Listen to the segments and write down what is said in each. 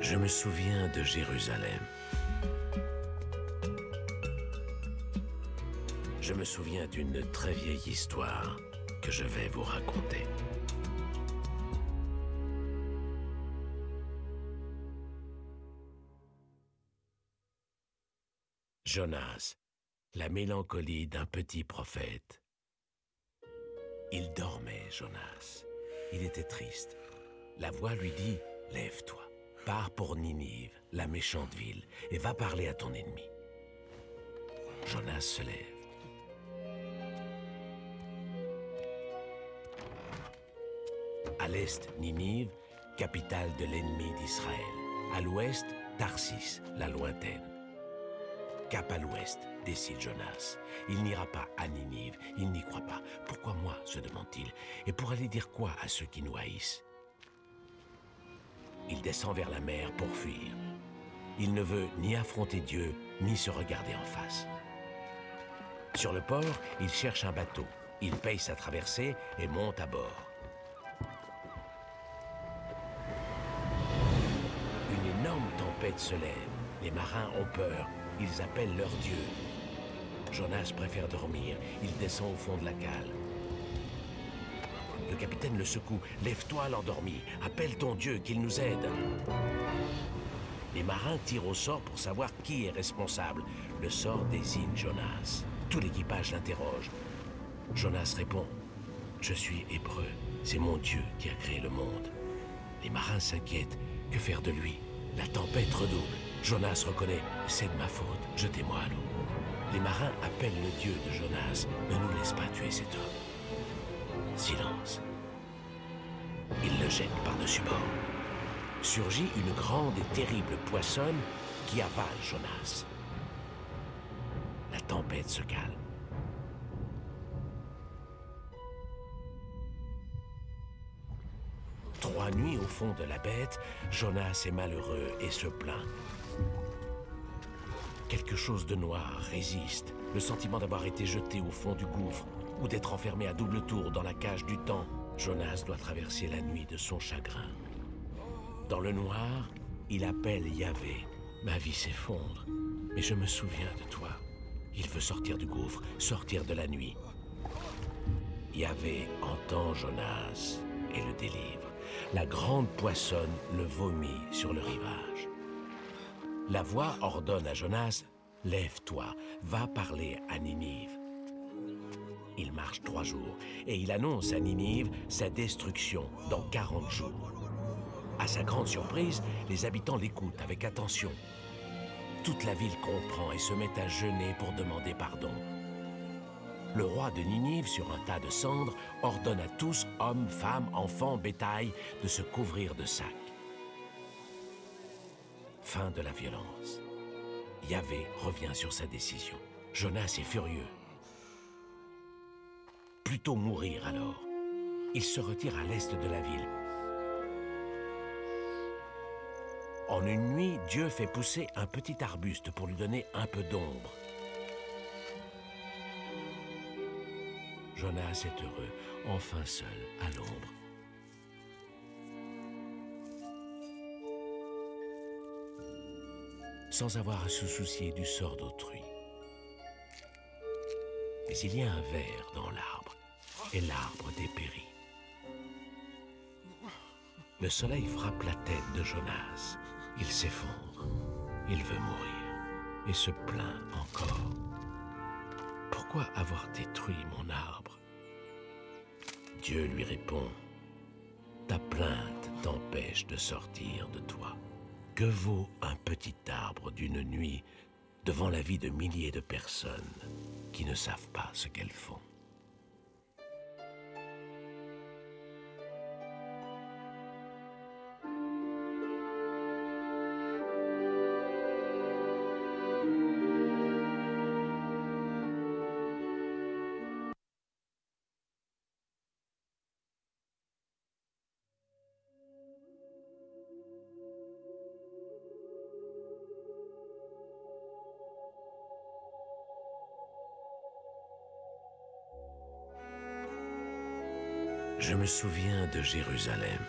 Je me souviens de Jérusalem. Je me souviens d'une très vieille histoire que je vais vous raconter. Jonas, la mélancolie d'un petit prophète. Il dormait, Jonas. Il était triste. La voix lui dit, Lève-toi, pars pour Ninive, la méchante ville, et va parler à ton ennemi. Jonas se lève. À l'est, Ninive, capitale de l'ennemi d'Israël. À l'ouest, Tarsis, la lointaine. Cap à l'ouest, décide Jonas. Il n'ira pas à Ninive, il n'y croit pas. Pourquoi moi se demande-t-il. Et pour aller dire quoi à ceux qui nous haïssent? Il descend vers la mer pour fuir. Il ne veut ni affronter Dieu, ni se regarder en face. Sur le port, il cherche un bateau. Il paye sa traversée et monte à bord. Une énorme tempête se lève. Les marins ont peur. Ils appellent leur Dieu. Jonas préfère dormir. Il descend au fond de la cale. Capitaine le secoue. Lève-toi, l'endormi. Appelle ton Dieu, qu'il nous aide. Les marins tirent au sort pour savoir qui est responsable. Le sort désigne Jonas. Tout l'équipage l'interroge. Jonas répond Je suis hébreu. C'est mon Dieu qui a créé le monde. Les marins s'inquiètent. Que faire de lui? La tempête redouble. Jonas reconnaît C'est de ma faute. Jetez-moi à l'eau. Les marins appellent le Dieu de Jonas. Ne nous laisse pas tuer cet homme. Silence. Ils le jettent par-dessus bord. Surgit une grande et terrible poissonne qui avale Jonas. La tempête se calme. Trois nuits au fond de la bête, Jonas est malheureux et se plaint. Quelque chose de noir résiste, le sentiment d'avoir été jeté au fond du gouffre ou d'être enfermé à double tour dans la cage du temps. Jonas doit traverser la nuit de son chagrin. Dans le noir, il appelle Yahvé. Ma vie s'effondre, mais je me souviens de toi. Il veut sortir du gouffre, sortir de la nuit. Yahvé entend Jonas et le délivre. La grande poissonne le vomit sur le rivage. La voix ordonne à Jonas Lève-toi, va parler à Ninive. Il marche trois jours et il annonce à Ninive sa destruction dans 40 jours. À sa grande surprise, les habitants l'écoutent avec attention. Toute la ville comprend et se met à jeûner pour demander pardon. Le roi de Ninive, sur un tas de cendres, ordonne à tous, hommes, femmes, enfants, bétail, de se couvrir de sacs. Fin de la violence. Yahvé revient sur sa décision. Jonas est furieux. Plutôt mourir alors. Il se retire à l'est de la ville. En une nuit, Dieu fait pousser un petit arbuste pour lui donner un peu d'ombre. Jonas est heureux, enfin seul, à l'ombre. Sans avoir à se soucier du sort d'autrui. Mais il y a un ver dans l'arbre, et l'arbre dépérit. Le soleil frappe la tête de Jonas. Il s'effondre. Il veut mourir. Et se plaint encore. Pourquoi avoir détruit mon arbre? Dieu lui répond, Ta plainte t'empêche de sortir de toi. Que vaut un petit arbre d'une nuit devant la vie de milliers de personnes qui ne savent pas ce qu'elles font? Me souviens de Jérusalem.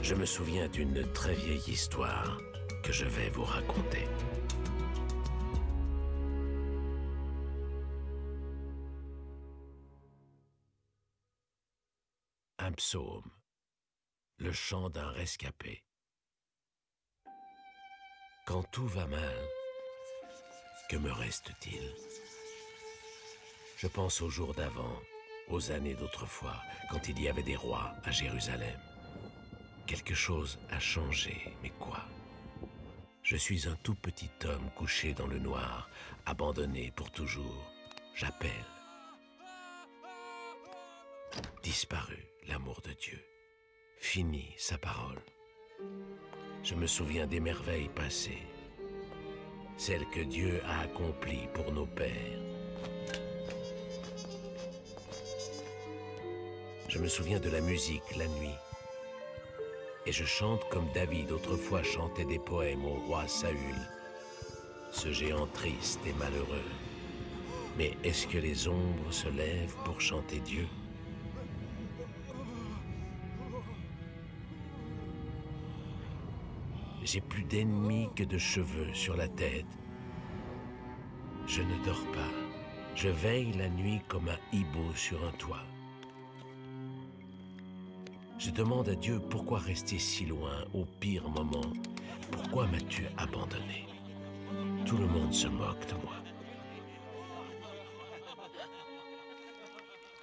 Je me souviens d'une très vieille histoire que je vais vous raconter. Un psaume, le chant d'un rescapé. Quand tout va mal, que me reste-t-il? Je pense aux jours d'avant, aux années d'autrefois, quand il y avait des rois à Jérusalem. Quelque chose a changé, mais quoi? Je suis un tout petit homme couché dans le noir, abandonné pour toujours. J'appelle. Disparu l'amour de Dieu. Fini sa parole. Je me souviens des merveilles passées, celles que Dieu a accomplies pour nos pères. Je me souviens de la musique la nuit. Et je chante comme David autrefois chantait des poèmes au roi Saül, ce géant triste et malheureux. Mais est-ce que les ombres se lèvent pour chanter Dieu? J'ai plus d'ennemis que de cheveux sur la tête. Je ne dors pas. Je veille la nuit comme un hibou sur un toit. Je demande à Dieu pourquoi rester si loin au pire moment. Pourquoi m'as-tu abandonné? Tout le monde se moque de moi.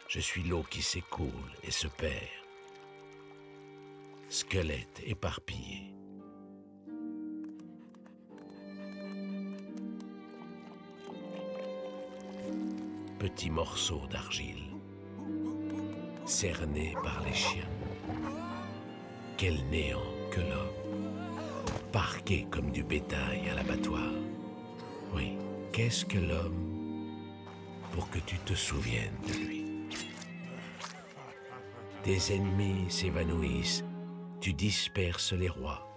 Je suis l'eau qui s'écoule et se perd. Squelette éparpillé. Petit morceau d'argile, cerné par les chiens. Quel néant que l'homme, parqué comme du bétail à l'abattoir. Oui, qu'est-ce que l'homme pour que tu te souviennes de lui? Tes ennemis s'évanouissent, tu disperses les rois.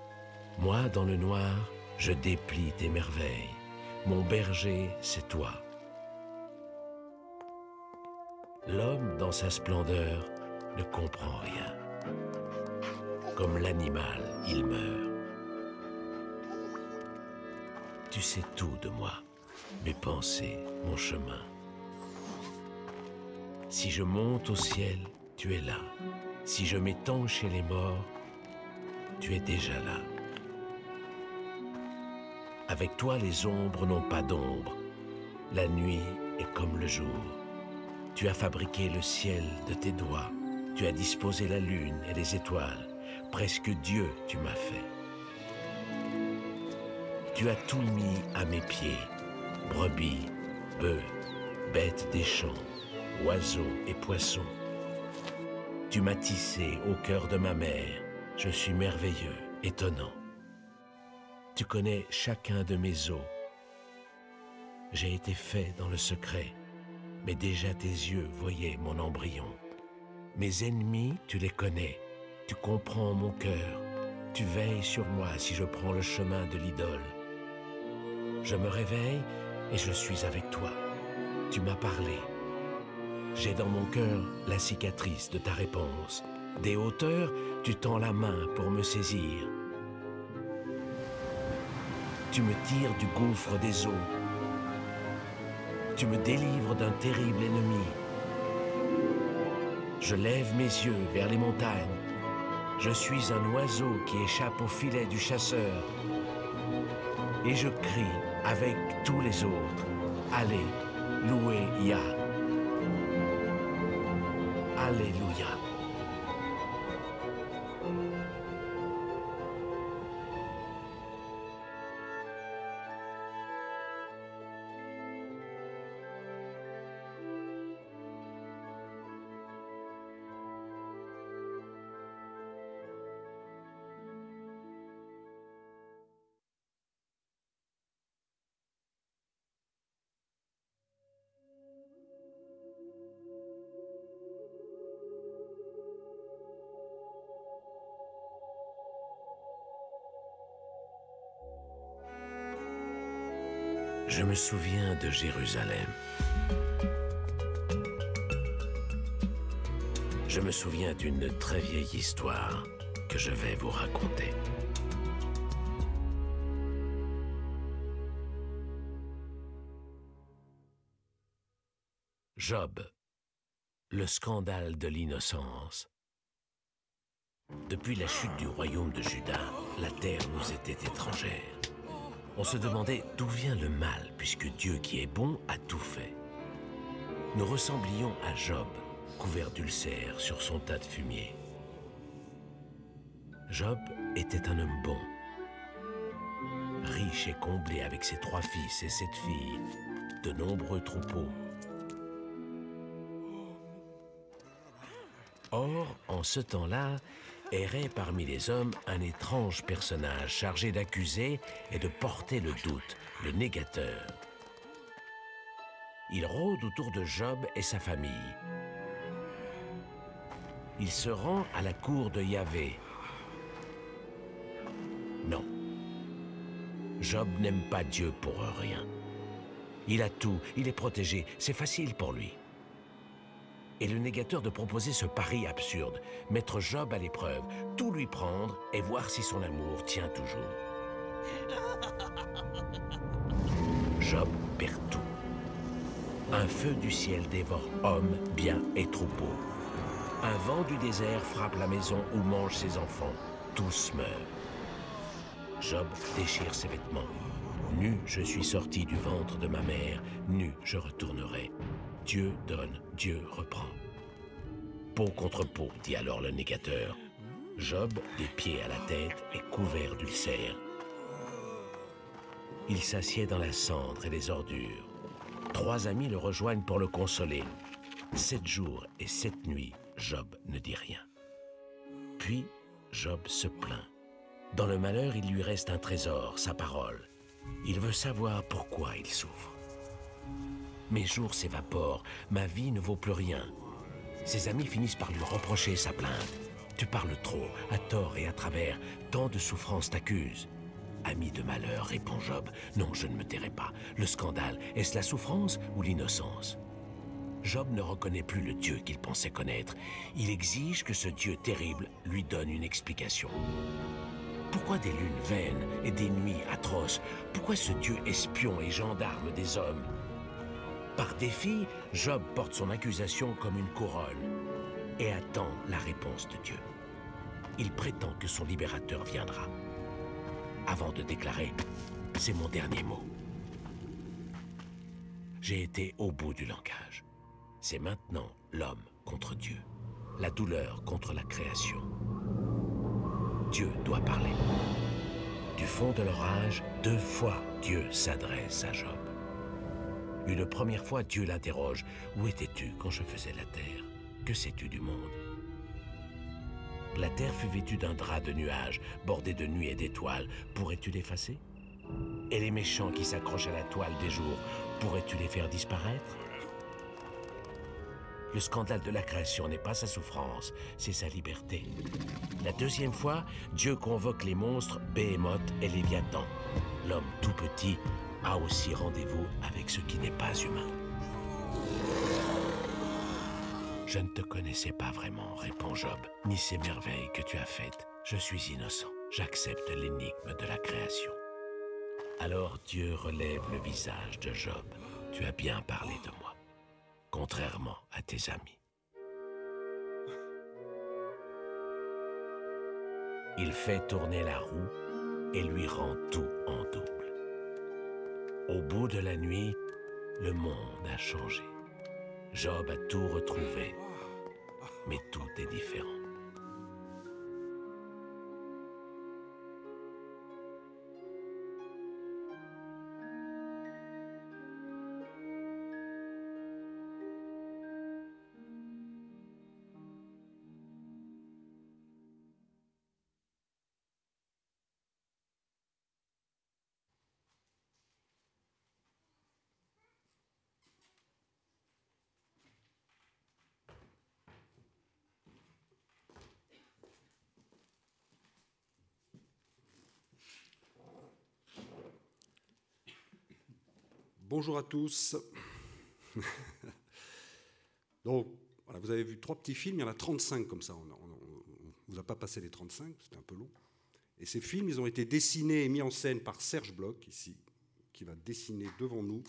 Moi, dans le noir, je déplie tes merveilles. Mon berger, c'est toi. L'homme, dans sa splendeur, ne comprend rien. Comme l'animal, il meurt. Tu sais tout de moi, mes pensées, mon chemin. Si je monte au ciel, tu es là. Si je m'étends chez les morts, tu es déjà là. Avec toi, les ombres n'ont pas d'ombre. La nuit est comme le jour. Tu as fabriqué le ciel de tes doigts. Tu as disposé la lune et les étoiles. Presque Dieu tu m'as fait. Tu as tout mis à mes pieds. Brebis, bœufs, bêtes des champs, oiseaux et poissons. Tu m'as tissé au cœur de ma mère. Je suis merveilleux, étonnant. Tu connais chacun de mes os. J'ai été fait dans le secret mais déjà tes yeux voyaient mon embryon. Mes ennemis, tu les connais, tu comprends mon cœur, tu veilles sur moi si je prends le chemin de l'idole. Je me réveille et je suis avec toi. Tu m'as parlé. J'ai dans mon cœur la cicatrice de ta réponse. Des hauteurs, tu tends la main pour me saisir. Tu me tires du gouffre des eaux tu me délivres d'un terrible ennemi. Je lève mes yeux vers les montagnes. Je suis un oiseau qui échappe au filet du chasseur. Et je crie avec tous les autres. Allez, louez Yah. Alléluia. Me souviens de Jérusalem. Je me souviens d'une très vieille histoire que je vais vous raconter. Job, le scandale de l'innocence. Depuis la chute du royaume de Juda, la terre nous était étrangère. On se demandait d'où vient le mal, puisque Dieu qui est bon a tout fait. Nous ressemblions à Job, couvert d'ulcères sur son tas de fumier. Job était un homme bon, riche et comblé avec ses trois fils et sept filles, de nombreux troupeaux. Or, en ce temps-là, errait parmi les hommes un étrange personnage chargé d'accuser et de porter le doute, le négateur. Il rôde autour de Job et sa famille. Il se rend à la cour de Yahvé. Non. Job n'aime pas Dieu pour rien. Il a tout, il est protégé, c'est facile pour lui et le négateur de proposer ce pari absurde, mettre Job à l'épreuve, tout lui prendre et voir si son amour tient toujours. Job perd tout. Un feu du ciel dévore hommes, biens et troupeaux. Un vent du désert frappe la maison où mangent ses enfants. Tous meurent. Job déchire ses vêtements. Nu, je suis sorti du ventre de ma mère, nu, je retournerai. Dieu donne, Dieu reprend. Peau contre peau, dit alors le négateur. Job, des pieds à la tête, est couvert d'ulcères. Il s'assied dans la cendre et les ordures. Trois amis le rejoignent pour le consoler. Sept jours et sept nuits, Job ne dit rien. Puis, Job se plaint. Dans le malheur, il lui reste un trésor, sa parole. Il veut savoir pourquoi il souffre. Mes jours s'évaporent, ma vie ne vaut plus rien. Ses amis finissent par lui reprocher sa plainte. Tu parles trop, à tort et à travers, tant de souffrances t'accusent. Ami de malheur, répond Job, non, je ne me tairai pas. Le scandale, est-ce la souffrance ou l'innocence? Job ne reconnaît plus le Dieu qu'il pensait connaître. Il exige que ce Dieu terrible lui donne une explication. Pourquoi des lunes vaines et des nuits atroces? Pourquoi ce Dieu espion et gendarme des hommes? Par défi, Job porte son accusation comme une couronne et attend la réponse de Dieu. Il prétend que son libérateur viendra. Avant de déclarer, c'est mon dernier mot. J'ai été au bout du langage. C'est maintenant l'homme contre Dieu, la douleur contre la création. Dieu doit parler. Du fond de l'orage, deux fois Dieu s'adresse à Job. Une première fois, Dieu l'interroge. Où étais-tu quand je faisais la terre? Que sais-tu du monde? La terre fut vêtue d'un drap de nuages, bordé de nuits et d'étoiles. Pourrais-tu l'effacer? Et les méchants qui s'accrochent à la toile des jours, pourrais-tu les faire disparaître? Le scandale de la création n'est pas sa souffrance, c'est sa liberté. La deuxième fois, Dieu convoque les monstres Béhémoth et Léviathan. L'homme tout petit a aussi rendez-vous avec ce qui n'est pas humain. Je ne te connaissais pas vraiment, répond Job, ni ces merveilles que tu as faites. Je suis innocent. J'accepte l'énigme de la création. Alors Dieu relève le visage de Job. Tu as bien parlé de moi, contrairement à tes amis. Il fait tourner la roue et lui rend tout en double. Au bout de la nuit, le monde a changé. Job a tout retrouvé, mais tout est différent. Bonjour à tous. Donc, vous avez vu trois petits films, il y en a 35 comme ça. ne vous a pas passé les 35, c'était un peu long. Et ces films, ils ont été dessinés et mis en scène par Serge Bloch, ici, qui va dessiner devant nous.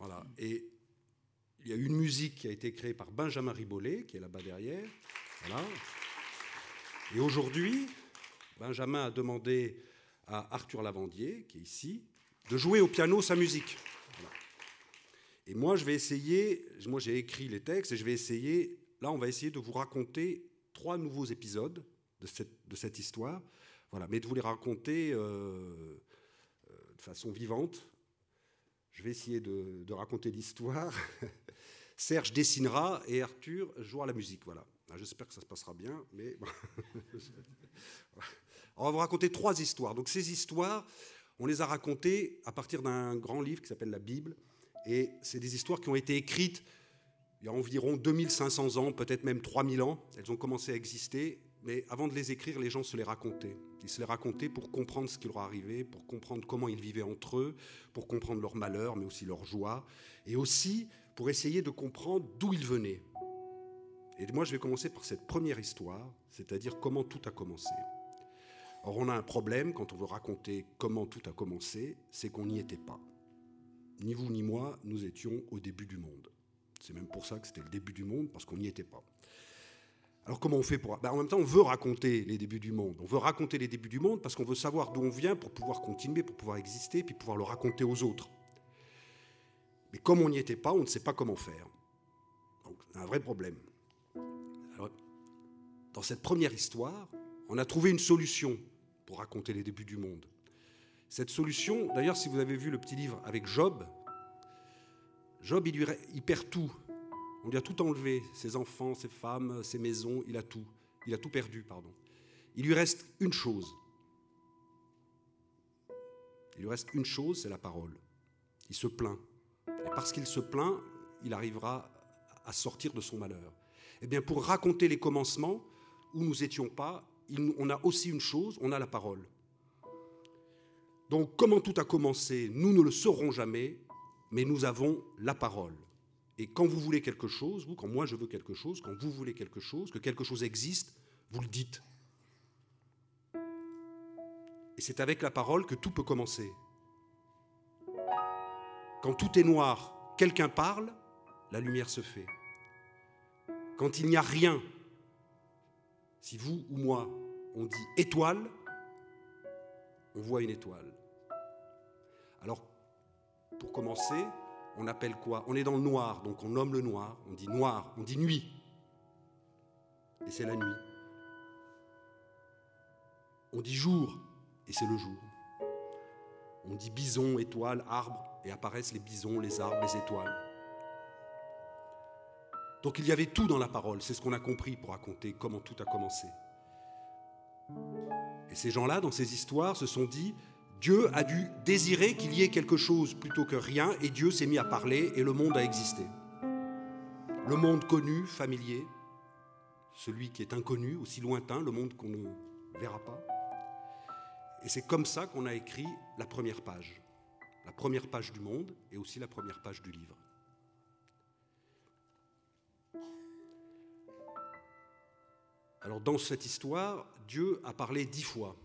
Voilà. Et il y a une musique qui a été créée par Benjamin Ribollet, qui est là-bas derrière. Voilà. Et aujourd'hui, Benjamin a demandé à Arthur Lavandier, qui est ici, de jouer au piano sa musique. Et moi, je vais essayer, moi j'ai écrit les textes et je vais essayer, là, on va essayer de vous raconter trois nouveaux épisodes de cette, de cette histoire, voilà, mais de vous les raconter euh, euh, de façon vivante. Je vais essayer de, de raconter l'histoire. Serge dessinera et Arthur jouera la musique, voilà. Ah, j'espère que ça se passera bien, mais on va vous raconter trois histoires. Donc ces histoires, on les a racontées à partir d'un grand livre qui s'appelle la Bible, et c'est des histoires qui ont été écrites il y a environ 2500 ans, peut-être même 3000 ans. Elles ont commencé à exister, mais avant de les écrire, les gens se les racontaient. Ils se les racontaient pour comprendre ce qui leur arrivait, pour comprendre comment ils vivaient entre eux, pour comprendre leur malheur, mais aussi leur joie, et aussi pour essayer de comprendre d'où ils venaient. Et moi, je vais commencer par cette première histoire, c'est-à-dire comment tout a commencé. Or, on a un problème quand on veut raconter comment tout a commencé, c'est qu'on n'y était pas ni vous ni moi, nous étions au début du monde. C'est même pour ça que c'était le début du monde, parce qu'on n'y était pas. Alors comment on fait pour... Ben, en même temps, on veut raconter les débuts du monde. On veut raconter les débuts du monde parce qu'on veut savoir d'où on vient pour pouvoir continuer, pour pouvoir exister, puis pouvoir le raconter aux autres. Mais comme on n'y était pas, on ne sait pas comment faire. Donc un vrai problème. Alors, dans cette première histoire, on a trouvé une solution pour raconter les débuts du monde. Cette solution, d'ailleurs, si vous avez vu le petit livre avec Job, Job, il, perd tout. On lui a tout enlevé, ses enfants, ses femmes, ses maisons, il a tout. Il a tout perdu, pardon. Il lui reste une chose. Il lui reste une chose, c'est la parole. Il se plaint. Et parce qu'il se plaint, il arrivera à sortir de son malheur. Eh bien, pour raconter les commencements où nous n'étions pas, on a aussi une chose, on a la parole. Donc comment tout a commencé, nous ne le saurons jamais, mais nous avons la parole. Et quand vous voulez quelque chose, vous, quand moi je veux quelque chose, quand vous voulez quelque chose, que quelque chose existe, vous le dites. Et c'est avec la parole que tout peut commencer. Quand tout est noir, quelqu'un parle, la lumière se fait. Quand il n'y a rien, si vous ou moi on dit étoile, on voit une étoile. Alors, pour commencer, on appelle quoi? On est dans le noir, donc on nomme le noir, on dit noir, on dit nuit. Et c'est la nuit. On dit jour, et c'est le jour. On dit bison, étoile, arbre, et apparaissent les bisons, les arbres, les étoiles. Donc il y avait tout dans la parole, c'est ce qu'on a compris pour raconter comment tout a commencé. Et ces gens-là, dans ces histoires, se sont dit, Dieu a dû désirer qu'il y ait quelque chose plutôt que rien, et Dieu s'est mis à parler, et le monde a existé. Le monde connu, familier, celui qui est inconnu, aussi lointain, le monde qu'on ne verra pas. Et c'est comme ça qu'on a écrit la première page, la première page du monde, et aussi la première page du livre. Alors dans cette histoire, Dieu a parlé dix fois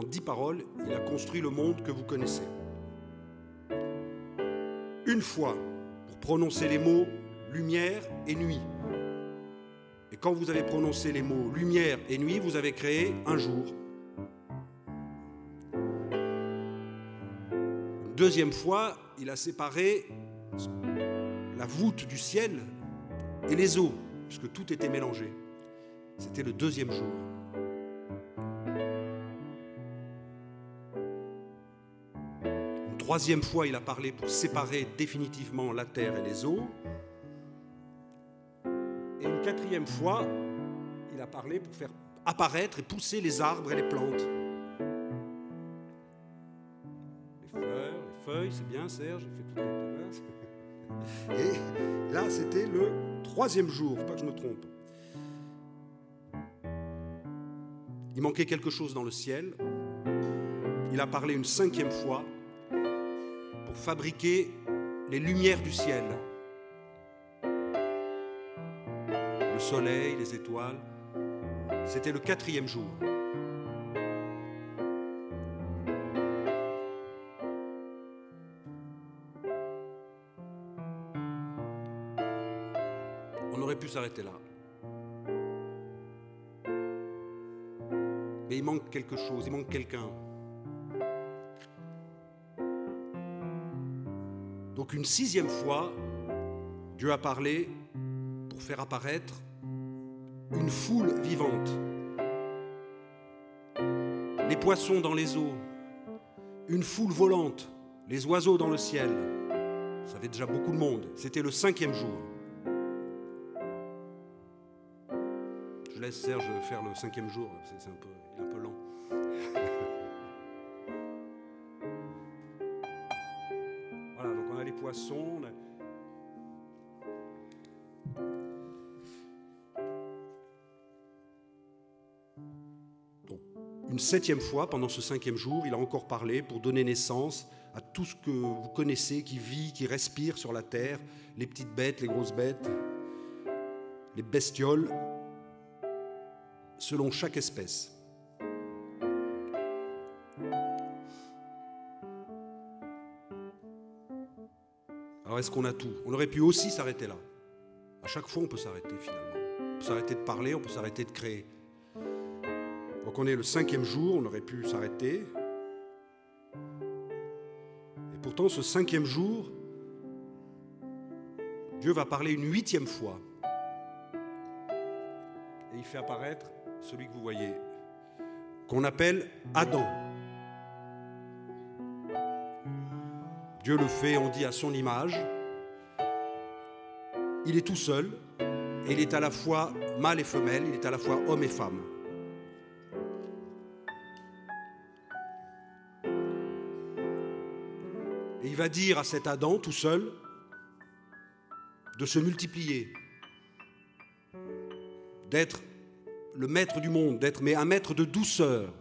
en dix paroles, il a construit le monde que vous connaissez. Une fois pour prononcer les mots lumière et nuit. Et quand vous avez prononcé les mots lumière et nuit, vous avez créé un jour. Deuxième fois, il a séparé la voûte du ciel et les eaux, puisque tout était mélangé. C'était le deuxième jour. troisième fois, il a parlé pour séparer définitivement la terre et les eaux. Et une quatrième fois, il a parlé pour faire apparaître et pousser les arbres et les plantes. Les fleurs, les feuilles, c'est bien Serge, fait tout Et là, c'était le troisième jour, pas que je me trompe. Il manquait quelque chose dans le ciel. Il a parlé une cinquième fois fabriquer les lumières du ciel. Le soleil, les étoiles. C'était le quatrième jour. Pu s'arrêter là. Mais il manque quelque chose, il manque quelqu'un. Donc une sixième fois, Dieu a parlé pour faire apparaître une foule vivante. Les poissons dans les eaux, une foule volante, les oiseaux dans le ciel. Ça fait déjà beaucoup de monde. C'était le cinquième jour. Je laisse Serge faire le cinquième jour, c'est un peu, il est un peu lent. voilà, donc on a les poissons. une septième fois, pendant ce cinquième jour, il a encore parlé pour donner naissance à tout ce que vous connaissez, qui vit, qui respire sur la terre, les petites bêtes, les grosses bêtes, les bestioles, selon chaque espèce. Alors est-ce qu'on a tout? On aurait pu aussi s'arrêter là. À chaque fois, on peut s'arrêter finalement. On peut s'arrêter de parler, on peut s'arrêter de créer. Donc on est le cinquième jour, on aurait pu s'arrêter. Et pourtant, ce cinquième jour, Dieu va parler une huitième fois. Et il fait apparaître celui que vous voyez, qu'on appelle Adam. Dieu le fait, on dit, à son image. Il est tout seul, et il est à la fois mâle et femelle, il est à la fois homme et femme. Et il va dire à cet Adam tout seul de se multiplier, d'être le maître du monde, d'être mais un maître de douceur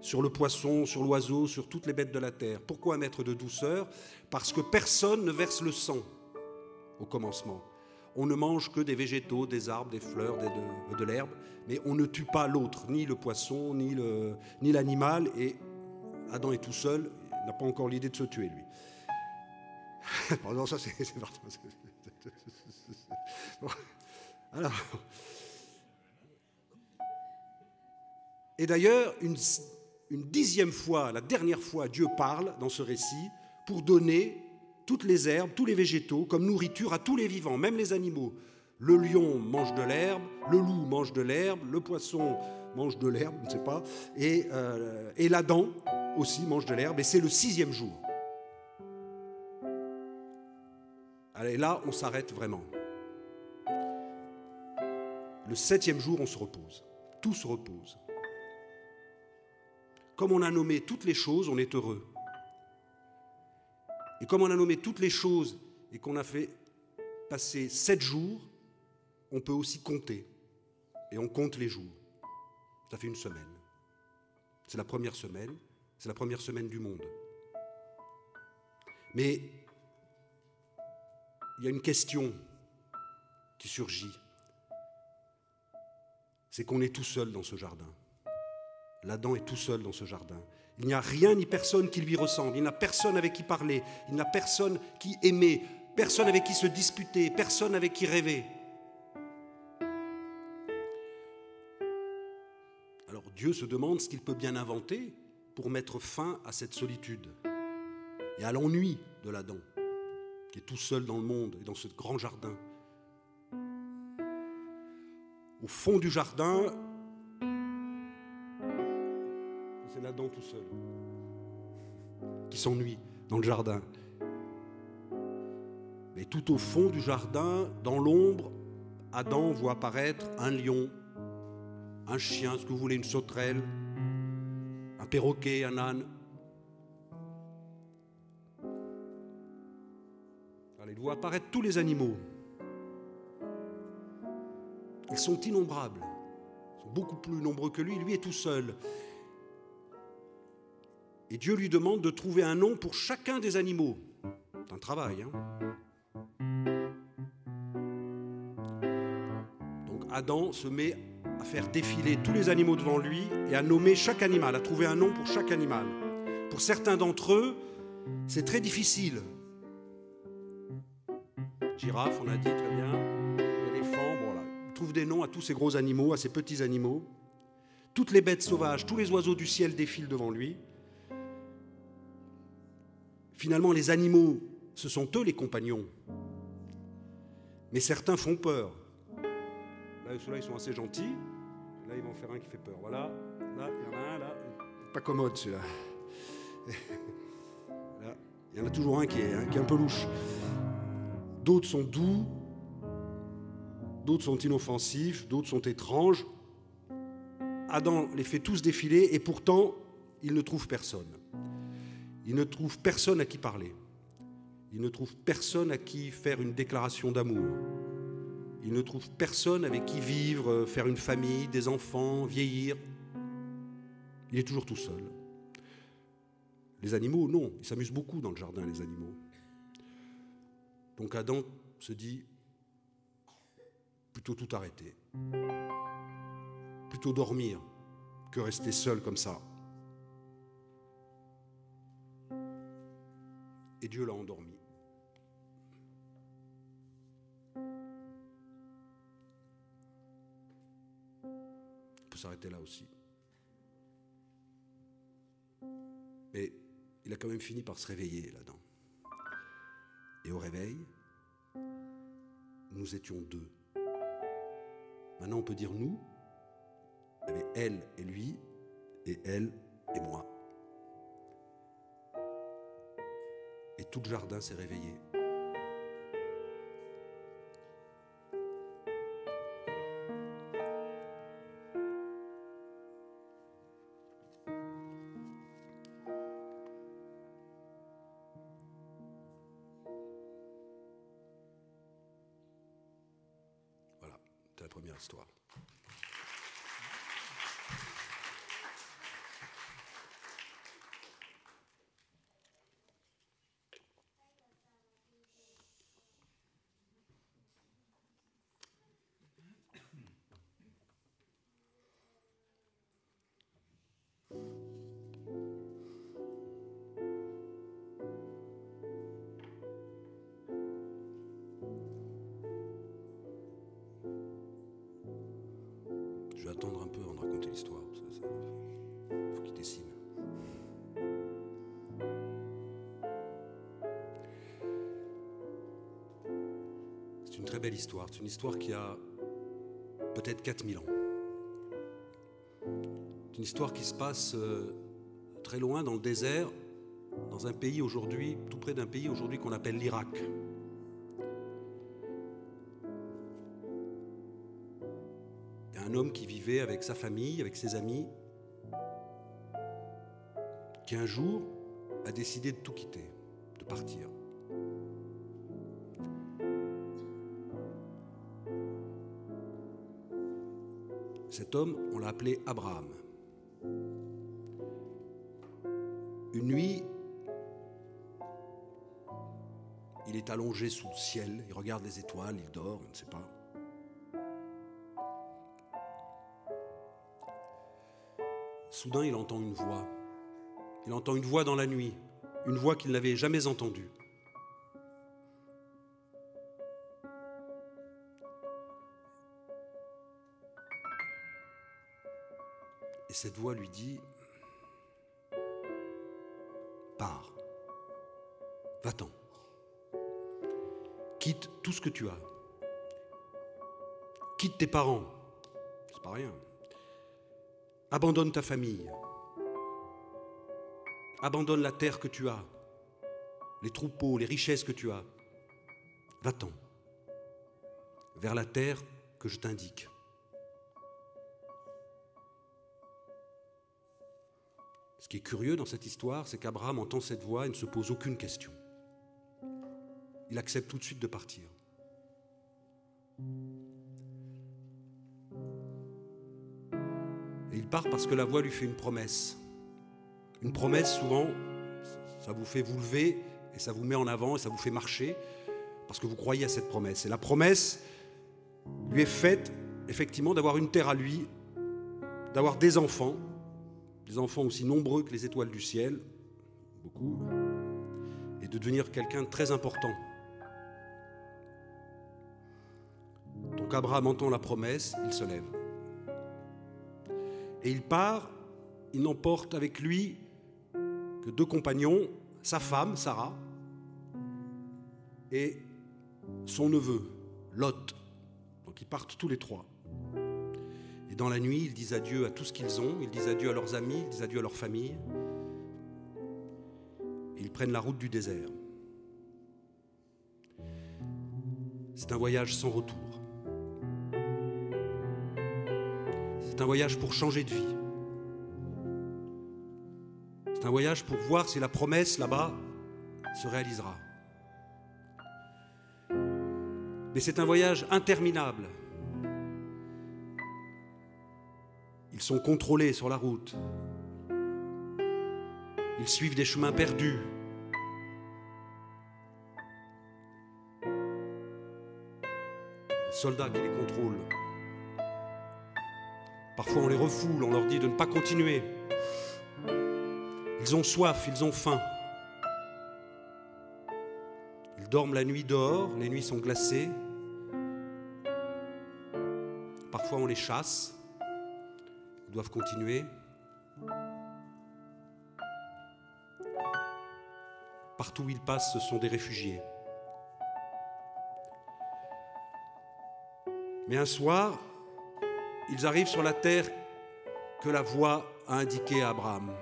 sur le poisson, sur l'oiseau, sur toutes les bêtes de la terre. Pourquoi un maître de douceur? Parce que personne ne verse le sang au commencement. On ne mange que des végétaux, des arbres, des fleurs, de, l'herbe, mais on ne tue pas l'autre, ni le poisson, ni l'animal. et Adam est tout seul, il n'a pas encore l'idée de se tuer, lui. Pardon, ça c'est. Alors. Et d'ailleurs, une, dixième fois, la dernière fois, Dieu parle dans ce récit pour donner toutes les herbes, tous les végétaux comme nourriture à tous les vivants, même les animaux. Le lion mange de l'herbe, le loup mange de l'herbe, le poisson mange de l'herbe, je ne sais pas, et, euh, et l'Adam aussi mange de l'herbe, et c'est le sixième jour. Allez, là, on s'arrête vraiment. Le septième jour, on se repose. Tout se repose. Comme on a nommé toutes les choses, on est heureux. Et comme on a nommé toutes les choses et qu'on a fait passer sept jours, on peut aussi compter. Et on compte les jours. Ça fait une semaine. C'est la première semaine. C'est la première semaine du monde. Mais il y a une question qui surgit. C'est qu'on est tout seul dans ce jardin. L'Adam est tout seul dans ce jardin. Il n'y a rien ni personne qui lui ressemble. Il n'a personne avec qui parler. Il n'a personne qui aimer. Personne avec qui se disputer. Personne avec qui rêver. Alors Dieu se demande ce qu'il peut bien inventer pour mettre fin à cette solitude et à l'ennui de l'Adam, qui est tout seul dans le monde et dans ce grand jardin. Au fond du jardin, l'Adam tout seul qui s'ennuie dans le jardin. Mais tout au fond du jardin, dans l'ombre, Adam voit apparaître un lion, un chien, ce que vous voulez, une sauterelle, un perroquet, un âne. Alors, il voit apparaître tous les animaux. Ils sont innombrables. Sont beaucoup plus nombreux que lui. Lui est tout seul. Et Dieu lui demande de trouver un nom pour chacun des animaux. C'est un travail. Hein. Donc Adam se met à faire défiler tous les animaux devant lui et à nommer chaque animal, à trouver un nom pour chaque animal. Pour certains d'entre eux, c'est très difficile. Girafe, on a dit très bien. Éléphant, voilà. Il trouve des noms à tous ces gros animaux, à ces petits animaux. Toutes les bêtes sauvages, tous les oiseaux du ciel défilent devant lui. Finalement, les animaux, ce sont eux les compagnons. Mais certains font peur. Là, ceux-là, ils sont assez gentils. Là, ils vont faire un qui fait peur. Voilà. Là, il y en a un, là. Pas commode, celui-là. Là, il y en a toujours un hein, qui est un peu louche. D'autres sont doux. D'autres sont inoffensifs. D'autres sont étranges. Adam les fait tous défiler et pourtant, il ne trouve personne. Il ne trouve personne à qui parler. Il ne trouve personne à qui faire une déclaration d'amour. Il ne trouve personne avec qui vivre, faire une famille, des enfants, vieillir. Il est toujours tout seul. Les animaux, non, ils s'amusent beaucoup dans le jardin, les animaux. Donc Adam se dit, plutôt tout arrêter, plutôt dormir que rester seul comme ça. Et Dieu l'a endormi. On peut s'arrêter là aussi. Mais il a quand même fini par se réveiller là-dedans. Et au réveil, nous étions deux. Maintenant, on peut dire nous, mais elle et lui, et elle et moi. Et tout le jardin s'est réveillé. Attendre un peu avant de raconter l'histoire. Il faut qu'il dessine. C'est une très belle histoire. C'est une histoire qui a peut-être 4000 ans. C'est une histoire qui se passe euh, très loin dans le désert, dans un pays aujourd'hui, tout près d'un pays aujourd'hui qu'on appelle l'Irak. Un homme qui vivait avec sa famille, avec ses amis, qui un jour a décidé de tout quitter, de partir. Cet homme, on l'a appelé Abraham. Une nuit, il est allongé sous le ciel, il regarde les étoiles, il dort, on ne sait pas. Soudain, il entend une voix. Il entend une voix dans la nuit, une voix qu'il n'avait jamais entendue. Et cette voix lui dit, pars, va-t'en, quitte tout ce que tu as, quitte tes parents, c'est pas rien, abandonne ta famille, abandonne la terre que tu as, les troupeaux, les richesses que tu as, va-t'en vers la terre que je t'indique. Ce qui est curieux dans cette histoire, c'est qu'Abraham entend cette voix et ne se pose aucune question. Il accepte tout de suite de partir. Parce que la voix lui fait une promesse. Une promesse, souvent, ça vous fait vous lever et ça vous met en avant et ça vous fait marcher parce que vous croyez à cette promesse. Et la promesse lui est faite effectivement d'avoir une terre à lui, d'avoir des enfants, des enfants aussi nombreux que les étoiles du ciel, beaucoup, et de devenir quelqu'un de très important. Donc Abraham entend la promesse, il se lève. Et il part, il n'emporte avec lui que deux compagnons, sa femme, Sarah, et son neveu, Lot. Donc ils partent tous les trois. Et dans la nuit, ils disent adieu à tout ce qu'ils ont, ils disent adieu à leurs amis, ils disent adieu à leur famille. Ils prennent la route du désert. C'est un voyage sans retour. C'est un voyage pour changer de vie. C'est un voyage pour voir si la promesse là-bas se réalisera. Mais c'est un voyage interminable. Ils sont contrôlés sur la route. Ils suivent des chemins perdus. Les soldats qui les contrôlent. Parfois on les refoule, on leur dit de ne pas continuer. Ils ont soif, ils ont faim. Ils dorment la nuit dehors, les nuits sont glacées. Parfois on les chasse, ils doivent continuer. Partout où ils passent, ce sont des réfugiés. Mais un soir, ils arrivent sur la terre que la voix a indiquée à Abraham.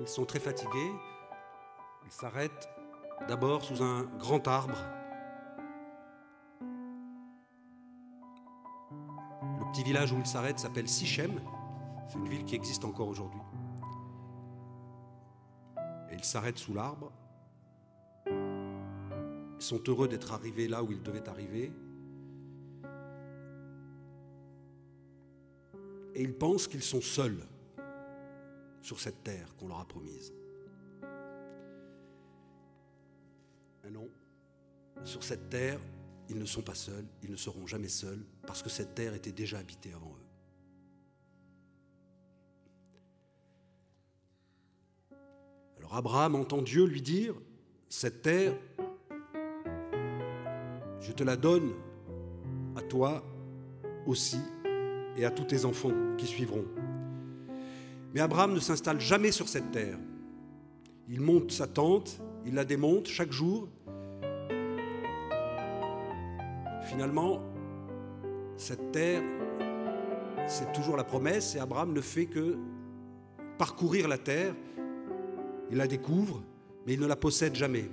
Ils sont très fatigués. Ils s'arrêtent d'abord sous un grand arbre. Village où ils s'arrêtent s'appelle Sichem. C'est une ville qui existe encore aujourd'hui. Et ils s'arrêtent sous l'arbre. Ils sont heureux d'être arrivés là où ils devaient arriver. Et ils pensent qu'ils sont seuls sur cette terre qu'on leur a promise. Mais non, sur cette terre, ils ne sont pas seuls, ils ne seront jamais seuls, parce que cette terre était déjà habitée avant eux. Alors Abraham entend Dieu lui dire, cette terre, je te la donne à toi aussi et à tous tes enfants qui suivront. Mais Abraham ne s'installe jamais sur cette terre. Il monte sa tente, il la démonte chaque jour. Finalement, cette terre, c'est toujours la promesse et Abraham ne fait que parcourir la terre. Il la découvre, mais il ne la possède jamais.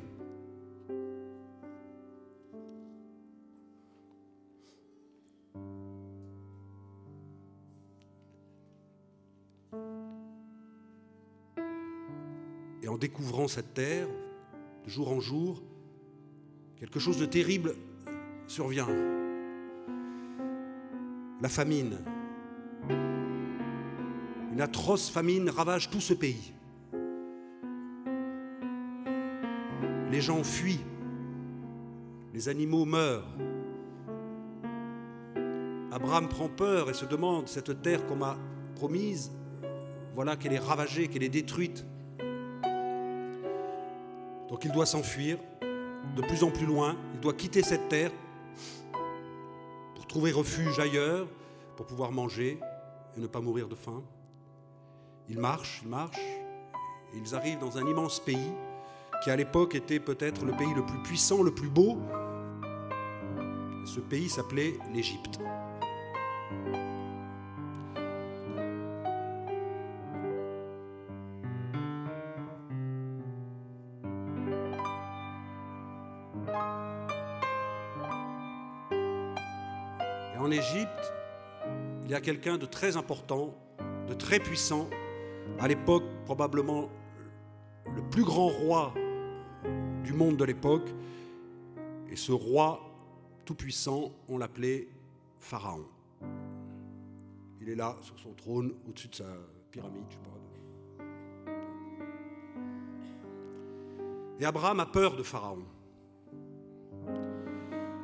Et en découvrant cette terre, de jour en jour, quelque chose de terrible survient. La famine. Une atroce famine ravage tout ce pays. Les gens fuient. Les animaux meurent. Abraham prend peur et se demande, cette terre qu'on m'a promise, voilà qu'elle est ravagée, qu'elle est détruite. Donc il doit s'enfuir de plus en plus loin, il doit quitter cette terre trouver refuge ailleurs, pour pouvoir manger et ne pas mourir de faim. Ils marchent, ils marchent, ils arrivent dans un immense pays qui à l'époque était peut-être le pays le plus puissant, le plus beau. Ce pays s'appelait l'Égypte. Quelqu'un de très important, de très puissant, à l'époque probablement le plus grand roi du monde de l'époque. Et ce roi tout-puissant, on l'appelait Pharaon. Il est là, sur son trône, au-dessus de sa pyramide. Et Abraham a peur de Pharaon.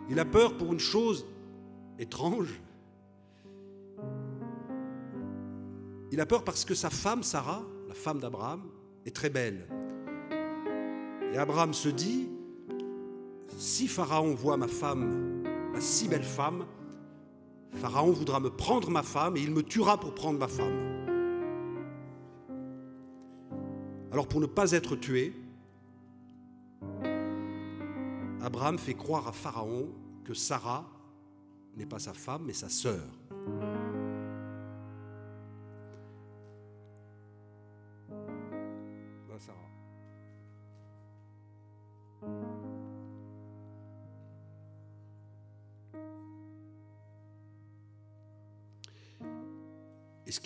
Il a peur pour une chose étrange. Il a peur parce que sa femme, Sarah, la femme d'Abraham, est très belle. Et Abraham se dit, si Pharaon voit ma femme, ma si belle femme, Pharaon voudra me prendre ma femme et il me tuera pour prendre ma femme. Alors pour ne pas être tué, Abraham fait croire à Pharaon que Sarah n'est pas sa femme, mais sa sœur.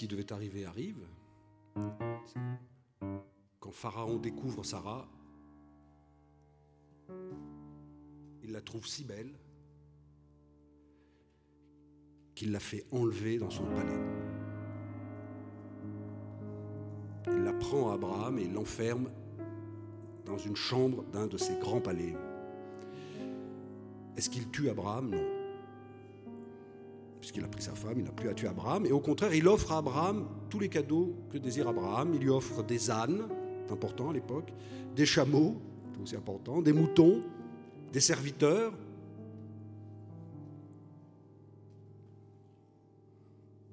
Qui devait arriver arrive. Quand Pharaon découvre Sarah, il la trouve si belle qu'il l'a fait enlever dans son palais. Il la prend à Abraham et l'enferme dans une chambre d'un de ses grands palais. Est-ce qu'il tue Abraham? Non. Puisqu'il a pris sa femme, il n'a plus à tuer Abraham. Et au contraire, il offre à Abraham tous les cadeaux que désire Abraham. Il lui offre des ânes, c'est important à l'époque, des chameaux, c'est aussi important, des moutons, des serviteurs,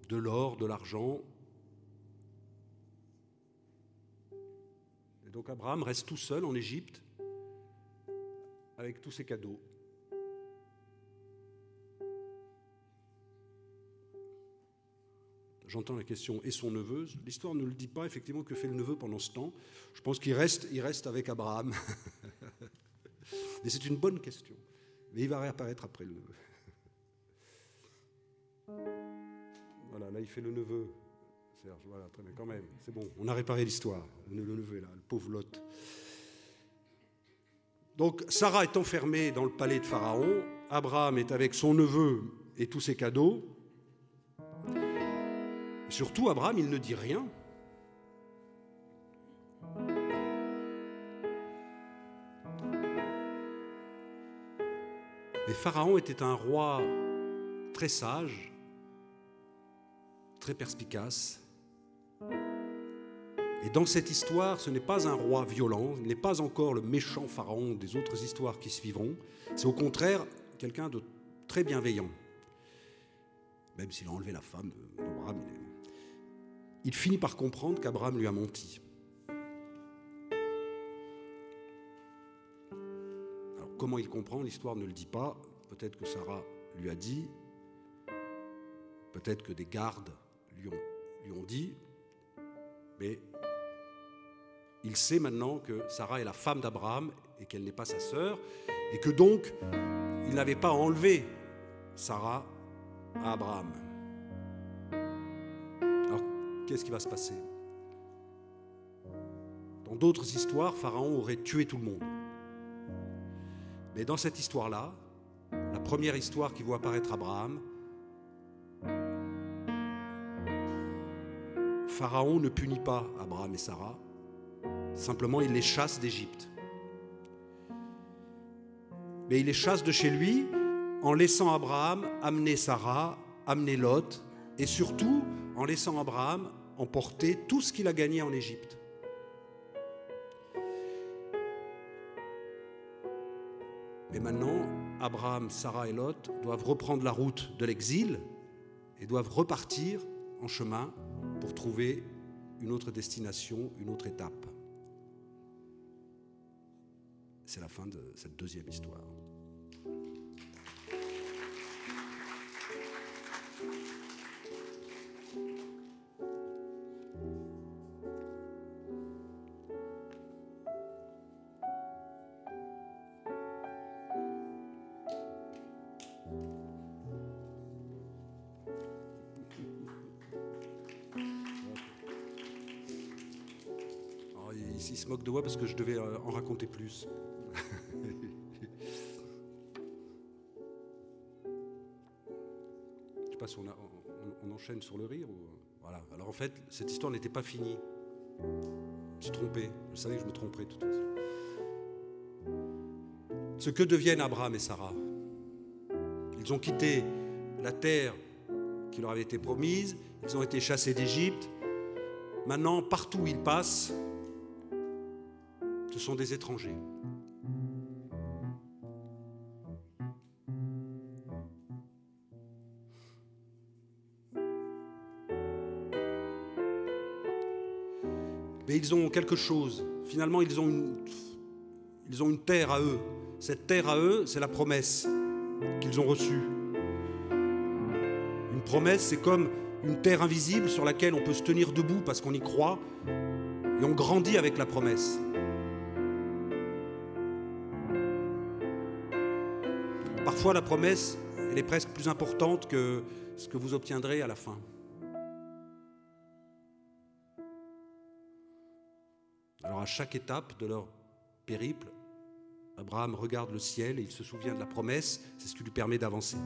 de l'or, de l'argent. Et donc Abraham reste tout seul en Égypte avec tous ses cadeaux. J'entends la question et son neveu. L'histoire ne le dit pas effectivement que fait le neveu pendant ce temps. Je pense qu'il reste, il reste avec Abraham. Mais c'est une bonne question. Mais il va réapparaître après le neveu. Voilà, là il fait le neveu. Serge, voilà, quand même. C'est bon, on a réparé l'histoire. Le neveu est là, le pauvre Lot. Donc Sarah est enfermée dans le palais de Pharaon. Abraham est avec son neveu et tous ses cadeaux. Surtout, Abraham, il ne dit rien. Mais Pharaon était un roi très sage, très perspicace. Et dans cette histoire, ce n'est pas un roi violent, il n'est pas encore le méchant pharaon des autres histoires qui suivront, c'est au contraire quelqu'un de très bienveillant. Même s'il a enlevé la femme d'Abraham, il finit par comprendre qu'Abraham lui a menti. Alors comment il comprend L'histoire ne le dit pas. Peut-être que Sarah lui a dit, peut-être que des gardes lui ont, lui ont dit, mais il sait maintenant que Sarah est la femme d'Abraham et qu'elle n'est pas sa sœur, et que donc il n'avait pas enlevé Sarah à Abraham. Qu'est-ce qui va se passer? Dans d'autres histoires, Pharaon aurait tué tout le monde. Mais dans cette histoire-là, la première histoire qui voit apparaître Abraham, Pharaon ne punit pas Abraham et Sarah, simplement il les chasse d'Égypte. Mais il les chasse de chez lui en laissant Abraham amener Sarah, amener Lot, et surtout en laissant Abraham emporter tout ce qu'il a gagné en Égypte. Mais maintenant, Abraham, Sarah et Lot doivent reprendre la route de l'exil et doivent repartir en chemin pour trouver une autre destination, une autre étape. C'est la fin de cette deuxième histoire. devais euh, en raconter plus. Je sais pas si on, enchaîne sur le rire. Voilà. Alors en fait, cette histoire n'était pas finie. Je suis trompé. Je savais que je me tromperais de toute façon. Ce que deviennent Abraham et Sarah? Ils ont quitté la terre qui leur avait été promise. Ils ont été chassés d'Égypte. Maintenant, partout où ils passent, ce sont des étrangers. Mais ils ont quelque chose. Finalement, ils ont une, ils ont une terre à eux. Cette terre à eux, c'est la promesse qu'ils ont reçue. Une promesse, c'est comme une terre invisible sur laquelle on peut se tenir debout parce qu'on y croit et on grandit avec la promesse. Parfois, la promesse, elle est presque plus importante que ce que vous obtiendrez à la fin. Alors, à chaque étape de leur périple, Abraham regarde le ciel et il se souvient de la promesse, c'est ce qui lui permet d'avancer.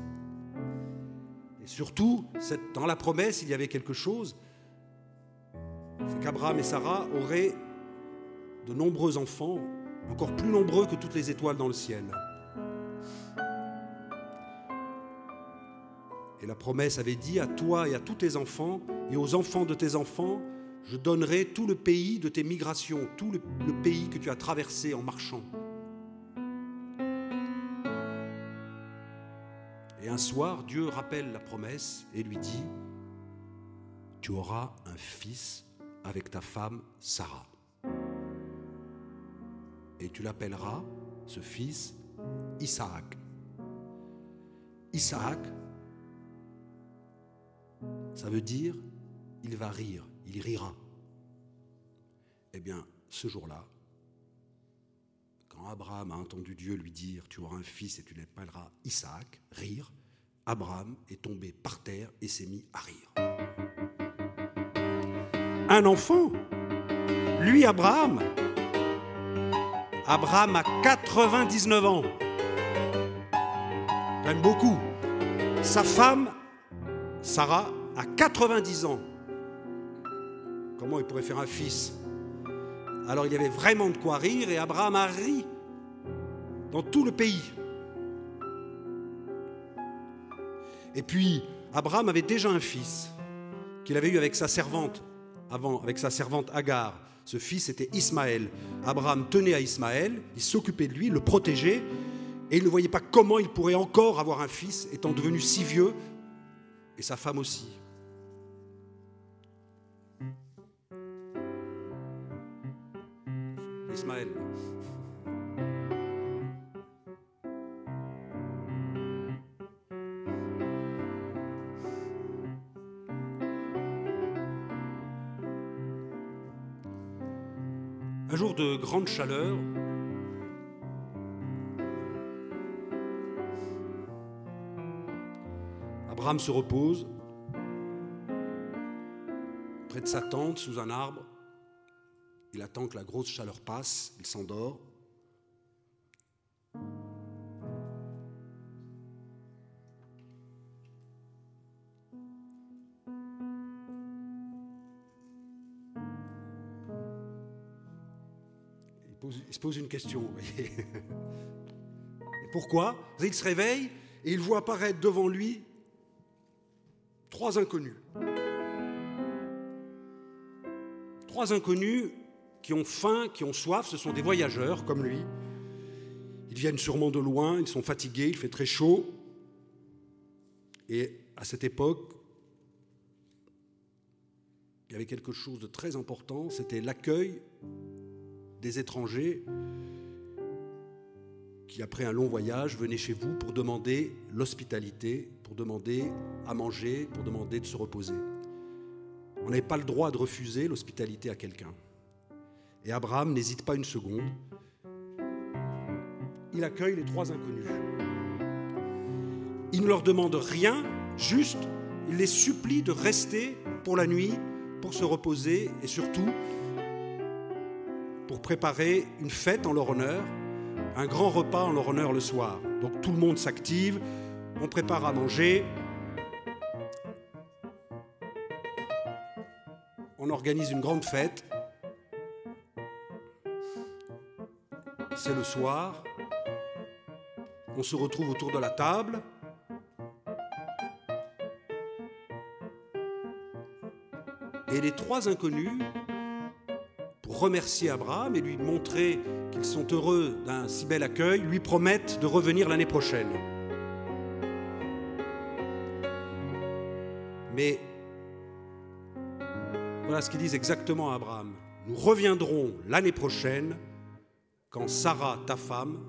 Et surtout, dans la promesse, il y avait quelque chose, c'est qu'Abraham et Sarah auraient de nombreux enfants, encore plus nombreux que toutes les étoiles dans le ciel. Et la promesse avait dit à toi et à tous tes enfants, et aux enfants de tes enfants, je donnerai tout le pays de tes migrations, tout le, pays que tu as traversé en marchant. Et un soir, Dieu rappelle la promesse et lui dit, tu auras un fils avec ta femme Sarah. Et tu l'appelleras, ce fils, Isaac. Isaac, ça veut dire, il va rire, il rira. Eh bien, ce jour-là, quand Abraham a entendu Dieu lui dire, tu auras un fils et tu l'appelleras Isaac, rire, Abraham est tombé par terre et s'est mis à rire. Un enfant, lui Abraham, Abraham a 99 ans, quand beaucoup. Sa femme, Sarah, a 90 ans. Comment il pourrait faire un fils? Alors il y avait vraiment de quoi rire et Abraham a ri dans tout le pays. Et puis, Abraham avait déjà un fils qu'il avait eu avec sa servante, avant, avec sa servante Agar. Ce fils était Ismaël. Abraham tenait à Ismaël, il s'occupait de lui, le protégeait, et il ne voyait pas comment il pourrait encore avoir un fils, étant devenu si vieux, sa femme aussi. Ismaël. Un jour de grande chaleur, Abraham se repose près de sa tente sous un arbre. Il attend que la grosse chaleur passe, il s'endort. Il, se pose une question. pourquoi? Il se réveille et il voit apparaître devant lui trois inconnus. Trois inconnus qui ont faim, qui ont soif, ce sont des voyageurs comme lui. Ils viennent sûrement de loin, ils sont fatigués, il fait très chaud. Et à cette époque, il y avait quelque chose de très important, c'était l'accueil des étrangers qui, après un long voyage, venaient chez vous pour demander l'hospitalité, pour demander à manger, pour demander de se reposer. On n'avait pas le droit de refuser l'hospitalité à quelqu'un. Et Abraham n'hésite pas une seconde. Il accueille les trois inconnus. Il ne leur demande rien, juste il les supplie de rester pour la nuit, pour se reposer et surtout pour préparer une fête en leur honneur, un grand repas en leur honneur le soir. Donc tout le monde s'active, on prépare à manger, on organise une grande fête. C'est le soir. On se retrouve autour de la table. Et les trois inconnus, pour remercier Abraham et lui montrer qu'ils sont heureux d'un si bel accueil, lui promettent de revenir l'année prochaine. Mais voilà ce qu'ils disent exactement à Abraham. Nous reviendrons l'année prochaine quand Sarah, ta femme,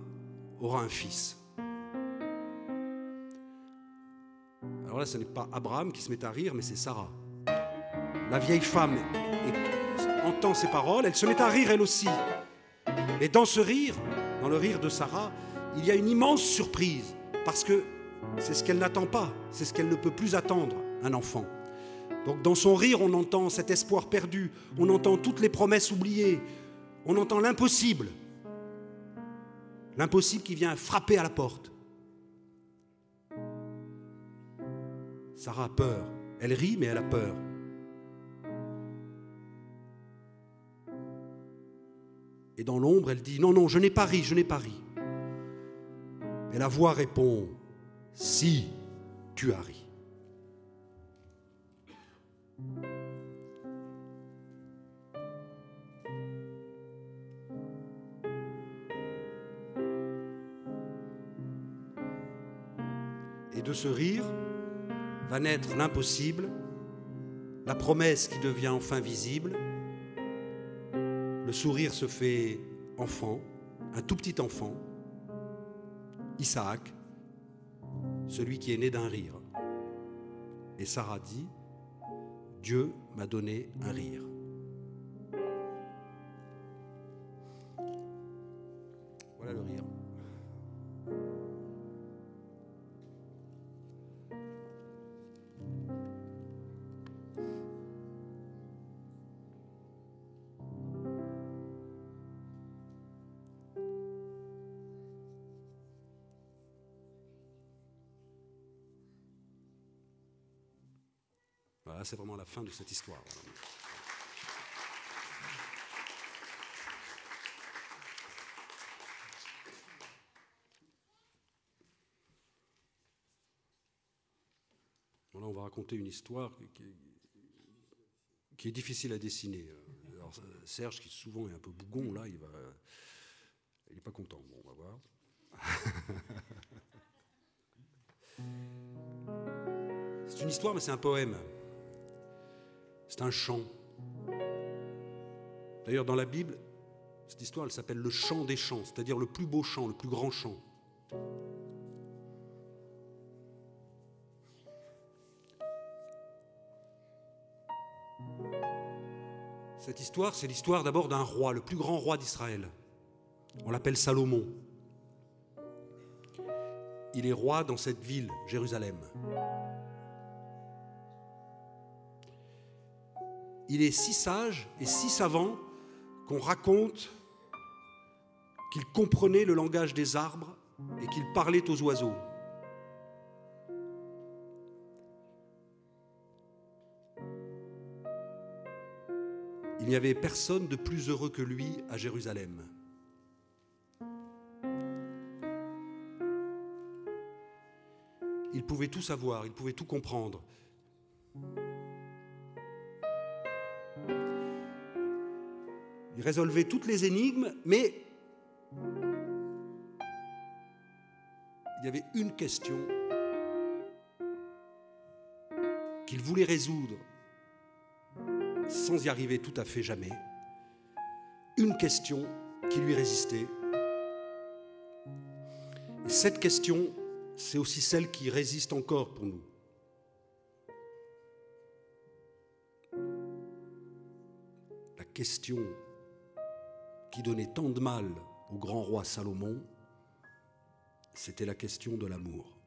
aura un fils. Alors là, ce n'est pas Abraham qui se met à rire, mais c'est Sarah. La vieille femme entend ces paroles, elle se met à rire elle aussi. Et dans ce rire, dans le rire de Sarah, il y a une immense surprise, parce que c'est ce qu'elle n'attend pas, c'est ce qu'elle ne peut plus attendre, un enfant. Donc dans son rire, on entend cet espoir perdu, on entend toutes les promesses oubliées, on entend l'impossible, l'impossible qui vient frapper à la porte. Sarah a peur, elle rit mais elle a peur. Et dans l'ombre, elle dit, non, non, je n'ai pas ri, je n'ai pas ri. Et la voix répond, si tu as ri. De ce rire va naître l'impossible, la promesse qui devient enfin visible, le sourire se fait enfant, un tout petit enfant, Isaac, celui qui est né d'un rire. Et Sarah dit, Dieu m'a donné un rire. Voilà le rire. C'est vraiment la fin de cette histoire. Voilà, on va raconter une histoire qui, qui est difficile à dessiner. Alors, Serge, qui souvent est un peu bougon, là, il va, il n'est pas content. Bon, on va voir. c'est une histoire, mais c'est un poème. C'est un chant. D'ailleurs, dans la Bible, cette histoire, elle s'appelle le chant des chants, c'est-à-dire le plus beau chant, le plus grand chant. Cette histoire, c'est l'histoire d'abord d'un roi, le plus grand roi d'Israël. On l'appelle Salomon. Il est roi dans cette ville, Jérusalem. Il est si sage et si savant qu'on raconte qu'il comprenait le langage des arbres et qu'il parlait aux oiseaux. Il n'y avait personne de plus heureux que lui à Jérusalem. Il pouvait tout savoir, il pouvait tout comprendre. Résolvait toutes les énigmes, mais il y avait une question qu'il voulait résoudre sans y arriver tout à fait jamais. Une question qui lui résistait. Et cette question, c'est aussi celle qui résiste encore pour nous. La question qui donnait tant de mal au grand roi Salomon, c'était la question de l'amour.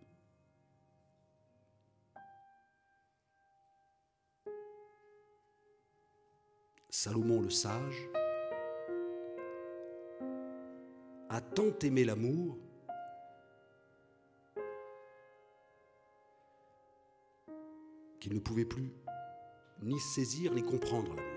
Salomon le sage a tant aimé l'amour qu'il ne pouvait plus ni saisir ni comprendre l'amour.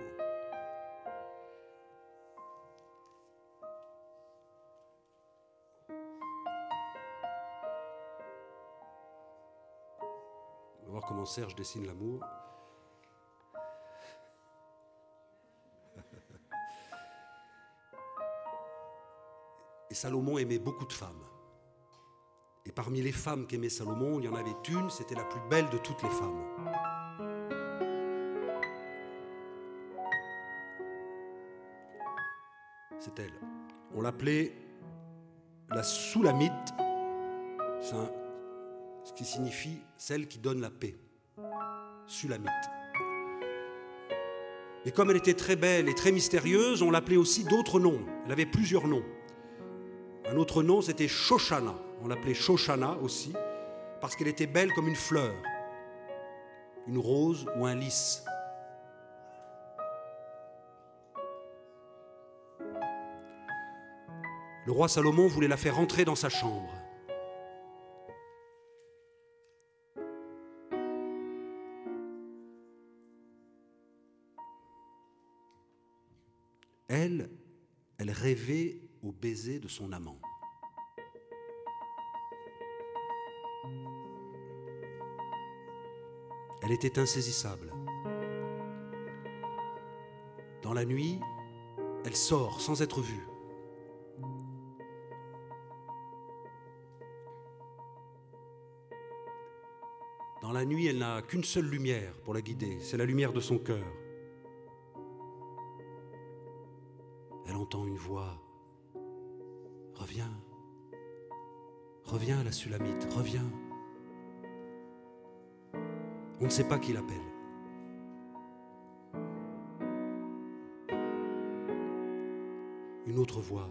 Serge dessine l'amour. Et Salomon aimait beaucoup de femmes. Et parmi les femmes qu'aimait Salomon, il y en avait une, c'était la plus belle de toutes les femmes. C'est elle. On l'appelait la Soulamite, ce qui signifie celle qui donne la paix. Sulamite. Et comme elle était très belle et très mystérieuse, on l'appelait aussi d'autres noms. Elle avait plusieurs noms. Un autre nom, c'était Shoshana. On l'appelait Shoshana aussi, parce qu'elle était belle comme une fleur, une rose ou un lys. Le roi Salomon voulait la faire entrer dans sa chambre. Au baiser de son amant. Elle était insaisissable. Dans la nuit, elle sort sans être vue. Dans la nuit, elle n'a qu'une seule lumière pour la guider, c'est la lumière de son cœur. Entend une voix Reviens. Reviens, la Sulamite, reviens. On ne sait pas qui l'appelle. Une autre voix.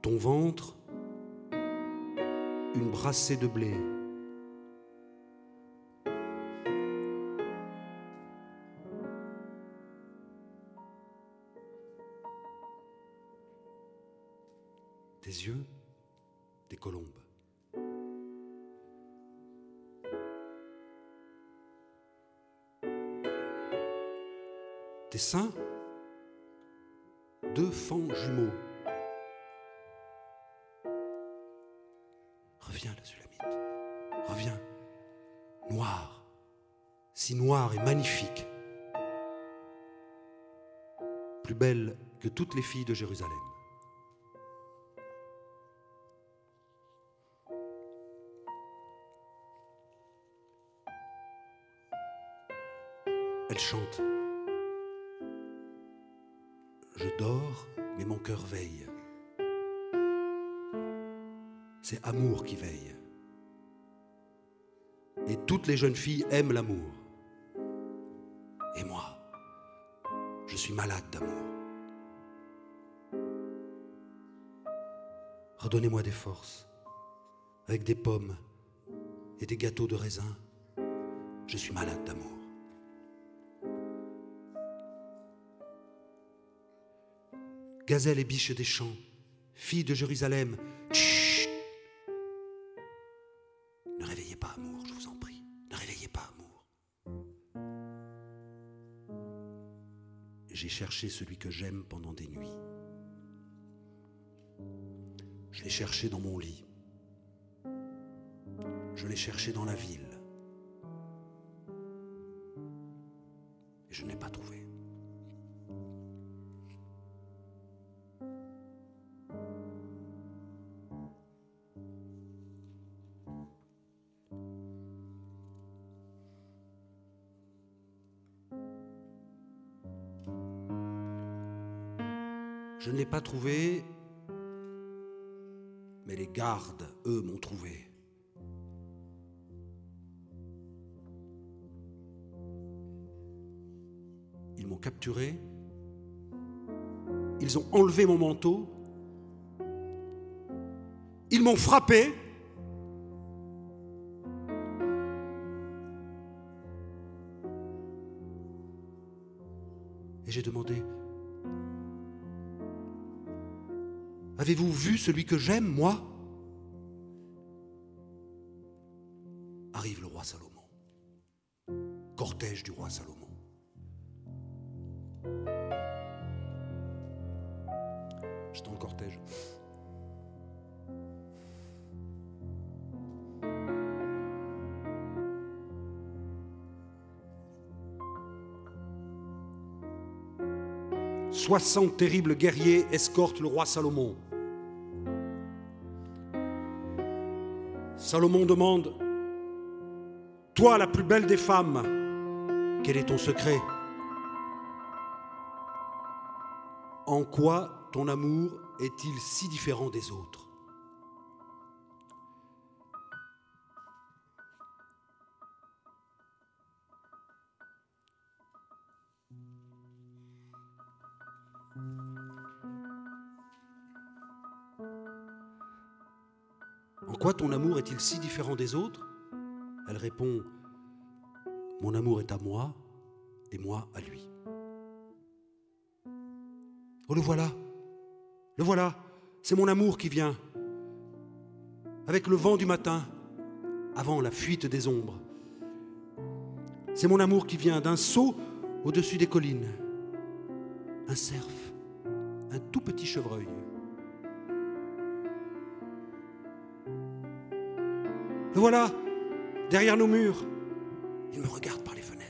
Ton ventre, une brassée de blé. Toutes les filles de Jérusalem. Elle chante. Je dors, mais mon cœur veille. C'est amour qui veille. Et toutes les jeunes filles aiment l'amour. Et moi, je suis malade d'amour. Redonnez-moi des forces, avec des pommes et des gâteaux de raisin. Je suis malade d'amour. gazelles et biches des champs, filles de Jérusalem, chut Ne réveillez pas amour, je vous en prie, ne réveillez pas amour. J'ai cherché celui que j'aime pendant des nuits. Je l'ai cherché dans mon lit. Je l'ai cherché dans la ville. Ils m'ont frappé. Et j'ai demandé, Avez-vous vu celui que j'aime, moi? J'étais en cortège. Soixante terribles guerriers escortent le roi Salomon. Salomon demande, Toi la plus belle des femmes, quel est ton secret? En quoi ton amour est-il si différent des autres? En quoi ton amour est-il si différent des autres? Elle répond, Mon amour est à moi et moi à lui. Oh, le voilà, le voilà, c'est mon amour qui vient, avec le vent du matin, avant la fuite des ombres. C'est mon amour qui vient d'un saut au-dessus des collines, un cerf, un tout petit chevreuil. Le voilà, derrière nos murs. Il me regarde par les fenêtres.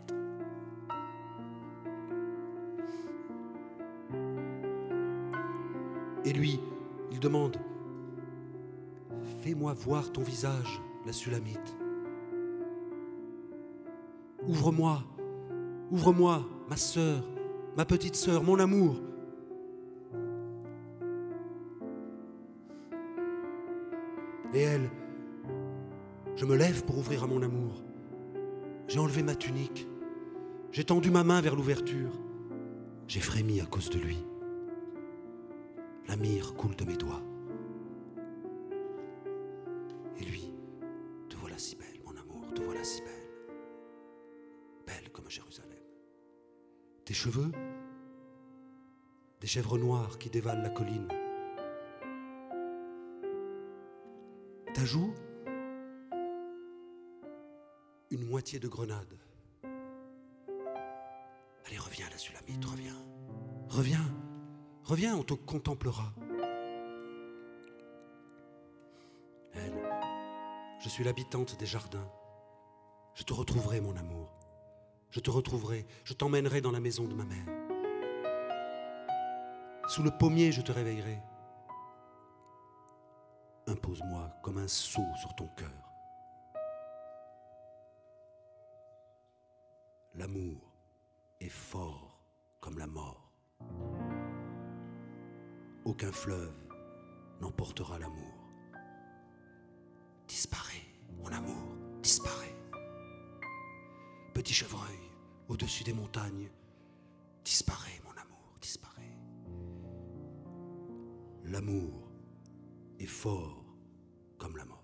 Voir ton visage, la Sulamite. Ouvre-moi, ouvre-moi, ma sœur, ma petite sœur, mon amour. Et elle, je me lève pour ouvrir à mon amour. J'ai enlevé ma tunique. J'ai tendu ma main vers l'ouverture. J'ai frémi à cause de lui. La mire coule de mes doigts. Cheveux, des chèvres noires qui dévalent la colline. Ta joue, une moitié de grenade. Allez, reviens, la Sulamite, reviens. Reviens, reviens, on te contemplera. Elle, je suis l'habitante des jardins. Je te retrouverai, mon amour. Je te retrouverai, je t'emmènerai dans la maison de ma mère. Sous le pommier, je te réveillerai. Impose-moi comme un sceau sur ton cœur. L'amour est fort comme la mort. Aucun fleuve n'emportera l'amour. Disparaît, mon amour, disparaît. Petit chevreuil au-dessus des montagnes, disparaît, mon amour, disparaît. L'amour est fort comme la mort.